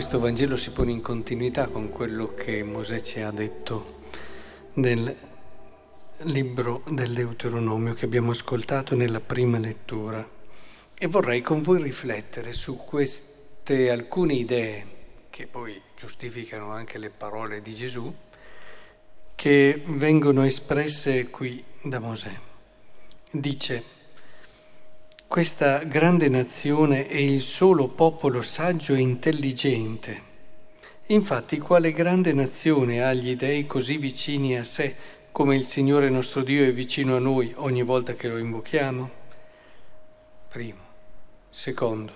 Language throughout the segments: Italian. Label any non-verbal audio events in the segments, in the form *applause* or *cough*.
questo Vangelo si pone in continuità con quello che Mosè ci ha detto nel libro del Deuteronomio che abbiamo ascoltato nella prima lettura. E vorrei con voi riflettere su queste alcune idee, che poi giustificano anche le parole di Gesù, che vengono espresse qui da Mosè. Dice, questa grande nazione è il solo popolo saggio e intelligente. Infatti, quale grande nazione ha gli dei così vicini a sé come il Signore nostro Dio è vicino a noi ogni volta che lo invochiamo? Primo. Secondo.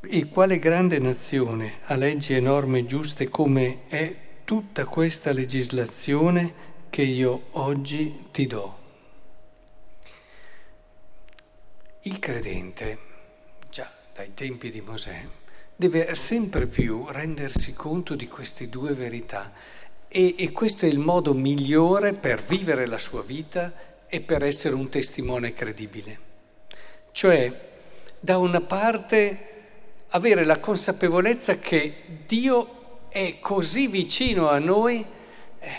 E quale grande nazione ha leggi e norme giuste come è tutta questa legislazione che io oggi ti do? Il credente, già dai tempi di Mosè, deve sempre più rendersi conto di queste due verità e, e, questo è il modo migliore per vivere la sua vita e per essere un testimone credibile. Cioè, da una parte, avere la consapevolezza che Dio è così vicino a noi, eh,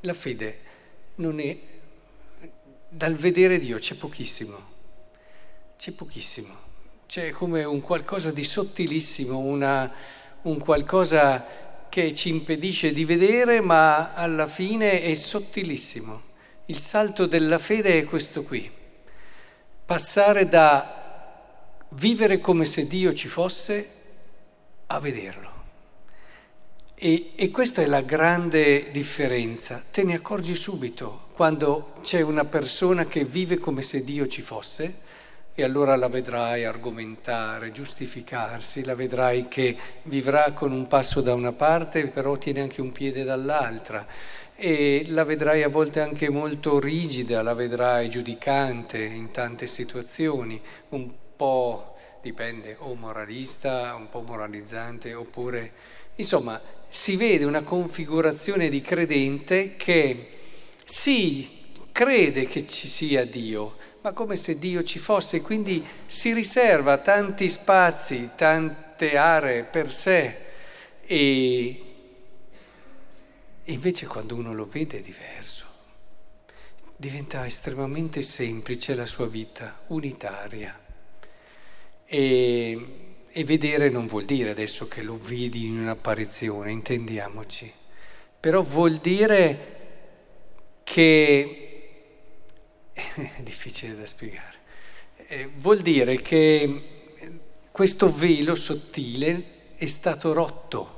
la fede non è... Dal vedere Dio c'è pochissimo c'è pochissimo, c'è come un qualcosa di sottilissimo, una, un qualcosa che ci impedisce di vedere, ma alla fine è sottilissimo. Il salto della fede è questo qui, passare da vivere come se Dio ci fosse a vederlo. E, e, questa è la grande differenza. Te ne accorgi subito quando c'è una persona che vive come se Dio ci fosse e allora la vedrai argomentare, giustificarsi, la vedrai che vivrà con un passo da una parte, però tiene anche un piede dall'altra. E la vedrai a volte anche molto rigida, la vedrai giudicante in tante situazioni, un po' dipende, o moralista, un po' moralizzante, oppure insomma si vede una configurazione di credente che sì, crede che ci sia Dio, ma come se Dio ci fosse, quindi si riserva tanti spazi, tante aree per sé. E, invece quando uno lo vede è diverso, diventa estremamente semplice la sua vita, unitaria. E, e vedere non vuol dire adesso che lo vedi in un'apparizione, intendiamoci, però vuol dire che *laughs* è difficile da spiegare. Eh, vuol dire che questo velo sottile è stato rotto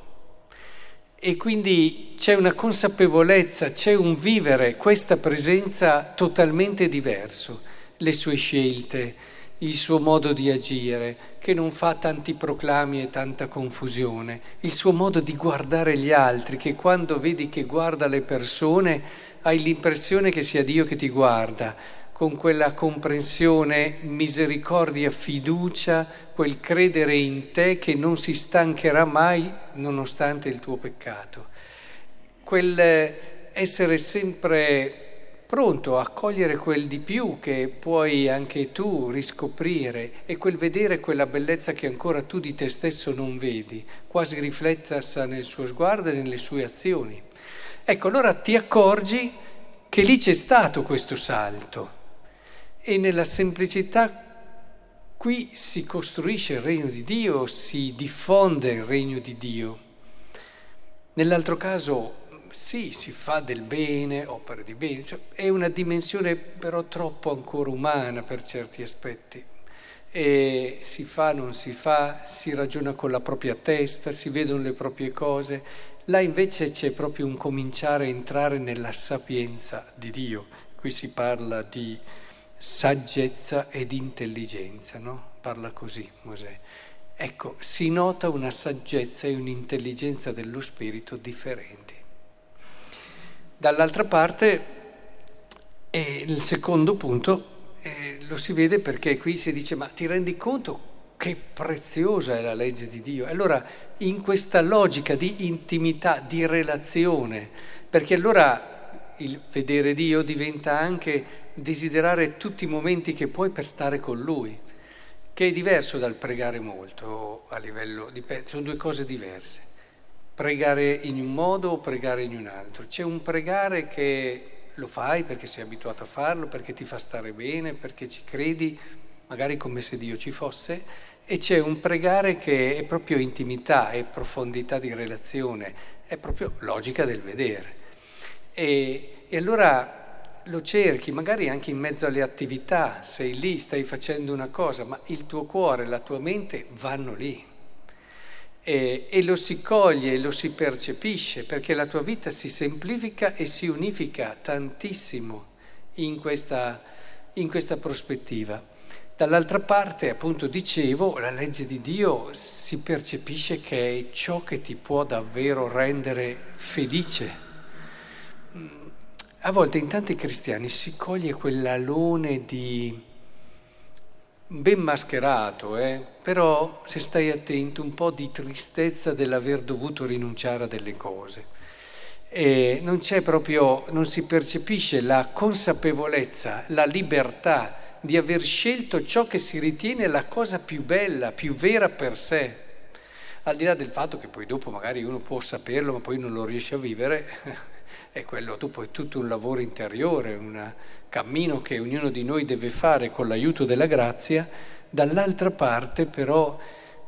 e quindi c'è una consapevolezza, c'è un vivere questa presenza totalmente diverso, le sue scelte, il suo modo di agire, che non fa tanti proclami e tanta confusione, il suo modo di guardare gli altri, che quando vedi che guarda le persone hai l'impressione che sia Dio che ti guarda, con quella comprensione, misericordia, fiducia, quel credere in te che non si stancherà mai nonostante il tuo peccato, quel essere sempre pronto a cogliere quel di più che puoi anche tu riscoprire e quel vedere quella bellezza che ancora tu di te stesso non vedi, quasi riflettersi nel suo sguardo e nelle sue azioni. Ecco, allora ti accorgi che lì c'è stato questo salto e nella semplicità qui si costruisce il regno di Dio, si diffonde il regno di Dio. Nell'altro caso sì, si fa del bene, opere di bene, cioè, è una dimensione però troppo ancora umana per certi aspetti. E si fa, non si fa, si ragiona con la propria testa, si vedono le proprie cose. Là invece c'è proprio un cominciare a entrare nella sapienza di Dio. Qui si parla di saggezza ed intelligenza, no? Parla così Mosè. Ecco, si nota una saggezza e un'intelligenza dello spirito differenti. Dall'altra parte, eh, il secondo punto eh, lo si vede perché qui si dice ma ti rendi conto che preziosa è la legge di Dio? Allora in questa logica di intimità, di relazione, perché allora il vedere Dio diventa anche desiderare tutti i momenti che puoi per stare con Lui. che è diverso dal pregare molto a livello sono due cose diverse. Pregare in un modo o pregare in un altro. C'è un pregare che lo fai perché sei abituato a farlo, perché ti fa stare bene, perché ci credi, magari come se Dio ci fosse, e c'è un pregare che è proprio intimità, è profondità di relazione, è proprio logica del vedere. E, e allora lo cerchi, magari anche in mezzo alle attività, sei lì, stai facendo una cosa, ma il tuo cuore, la tua mente vanno lì. E, e, lo si coglie lo si percepisce perché la tua vita si semplifica e si unifica tantissimo in questa, in questa prospettiva. Dall'altra parte, appunto, dicevo, la legge di Dio si percepisce che è ciò che ti può davvero rendere felice a volte in tanti cristiani si coglie quell'alone di ben mascherato, eh? però se stai attento un po' di tristezza dell'aver dovuto rinunciare a delle cose. E non c'è proprio, non si percepisce la consapevolezza, la libertà di aver scelto ciò che si ritiene la cosa più bella, più vera per sé. Al di là del fatto che poi dopo magari uno può saperlo ma poi non lo riesce a vivere, *laughs* è quello dopo è tutto un lavoro interiore, un cammino che ognuno di noi deve fare con l'aiuto della grazia, dall'altra parte però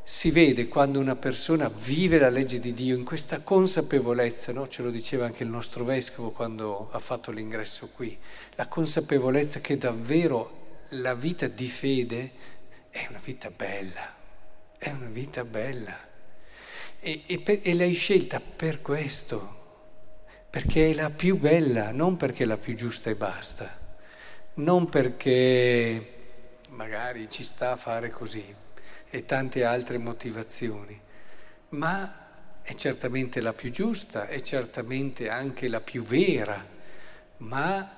si vede quando una persona vive la legge di Dio in questa consapevolezza, no? ce lo diceva anche il nostro vescovo quando ha fatto l'ingresso qui, la consapevolezza che davvero la vita di fede è una vita bella, è una vita bella. E, e, e l'hai scelta per questo, perché è la più bella, non perché è la più giusta e basta, non perché magari ci sta a fare così e tante altre motivazioni, ma è certamente la più giusta, è certamente anche la più vera, ma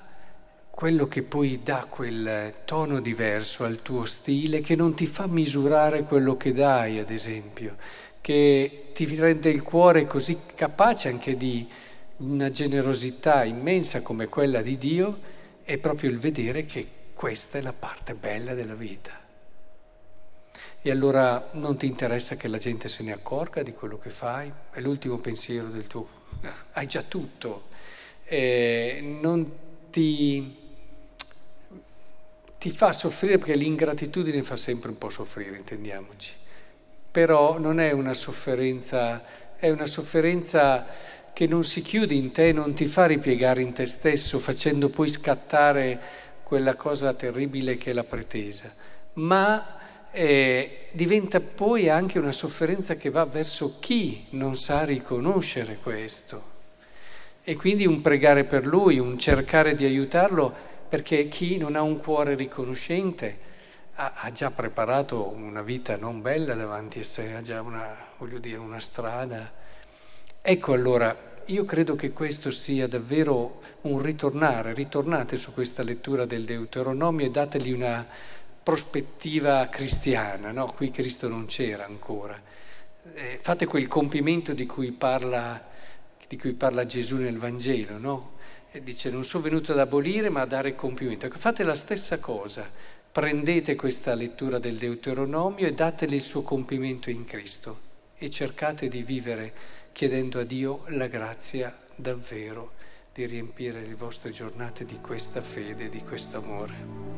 quello che poi dà quel tono diverso al tuo stile, che non ti fa misurare quello che dai, ad esempio, che ti rende il cuore così capace anche di una generosità immensa come quella di Dio è proprio il vedere che questa è la parte bella della vita. E allora non ti interessa che la gente se ne accorga di quello che fai? È l'ultimo pensiero del tuo... *laughs* hai già tutto. Eh, non ti, ti fa soffrire perché l'ingratitudine fa sempre un po' soffrire, intendiamoci. Però non è una sofferenza, è una sofferenza che non si chiude in te, non ti fa ripiegare in te stesso, facendo poi scattare quella cosa terribile che è la pretesa, ma eh, diventa poi anche una sofferenza che va verso chi non sa riconoscere questo. E quindi un pregare per lui, un cercare di aiutarlo, perché chi non ha un cuore riconoscente ha, ha già preparato una vita non bella davanti a sé, ha già una, dire, una strada Ecco allora, io credo che questo sia davvero un ritornare, ritornate su questa lettura del Deuteronomio e dategli una prospettiva cristiana, no? Qui Cristo non c'era ancora. Eh, fate quel compimento di cui parla, di cui parla Gesù nel Vangelo, no? E dice non sono venuto ad abolire ma a dare compimento. Ecco, fate la stessa cosa, prendete questa lettura del Deuteronomio e datele il suo compimento in Cristo e cercate di vivere chiedendo a Dio la grazia davvero di riempire le vostre giornate di questa fede, di questo amore.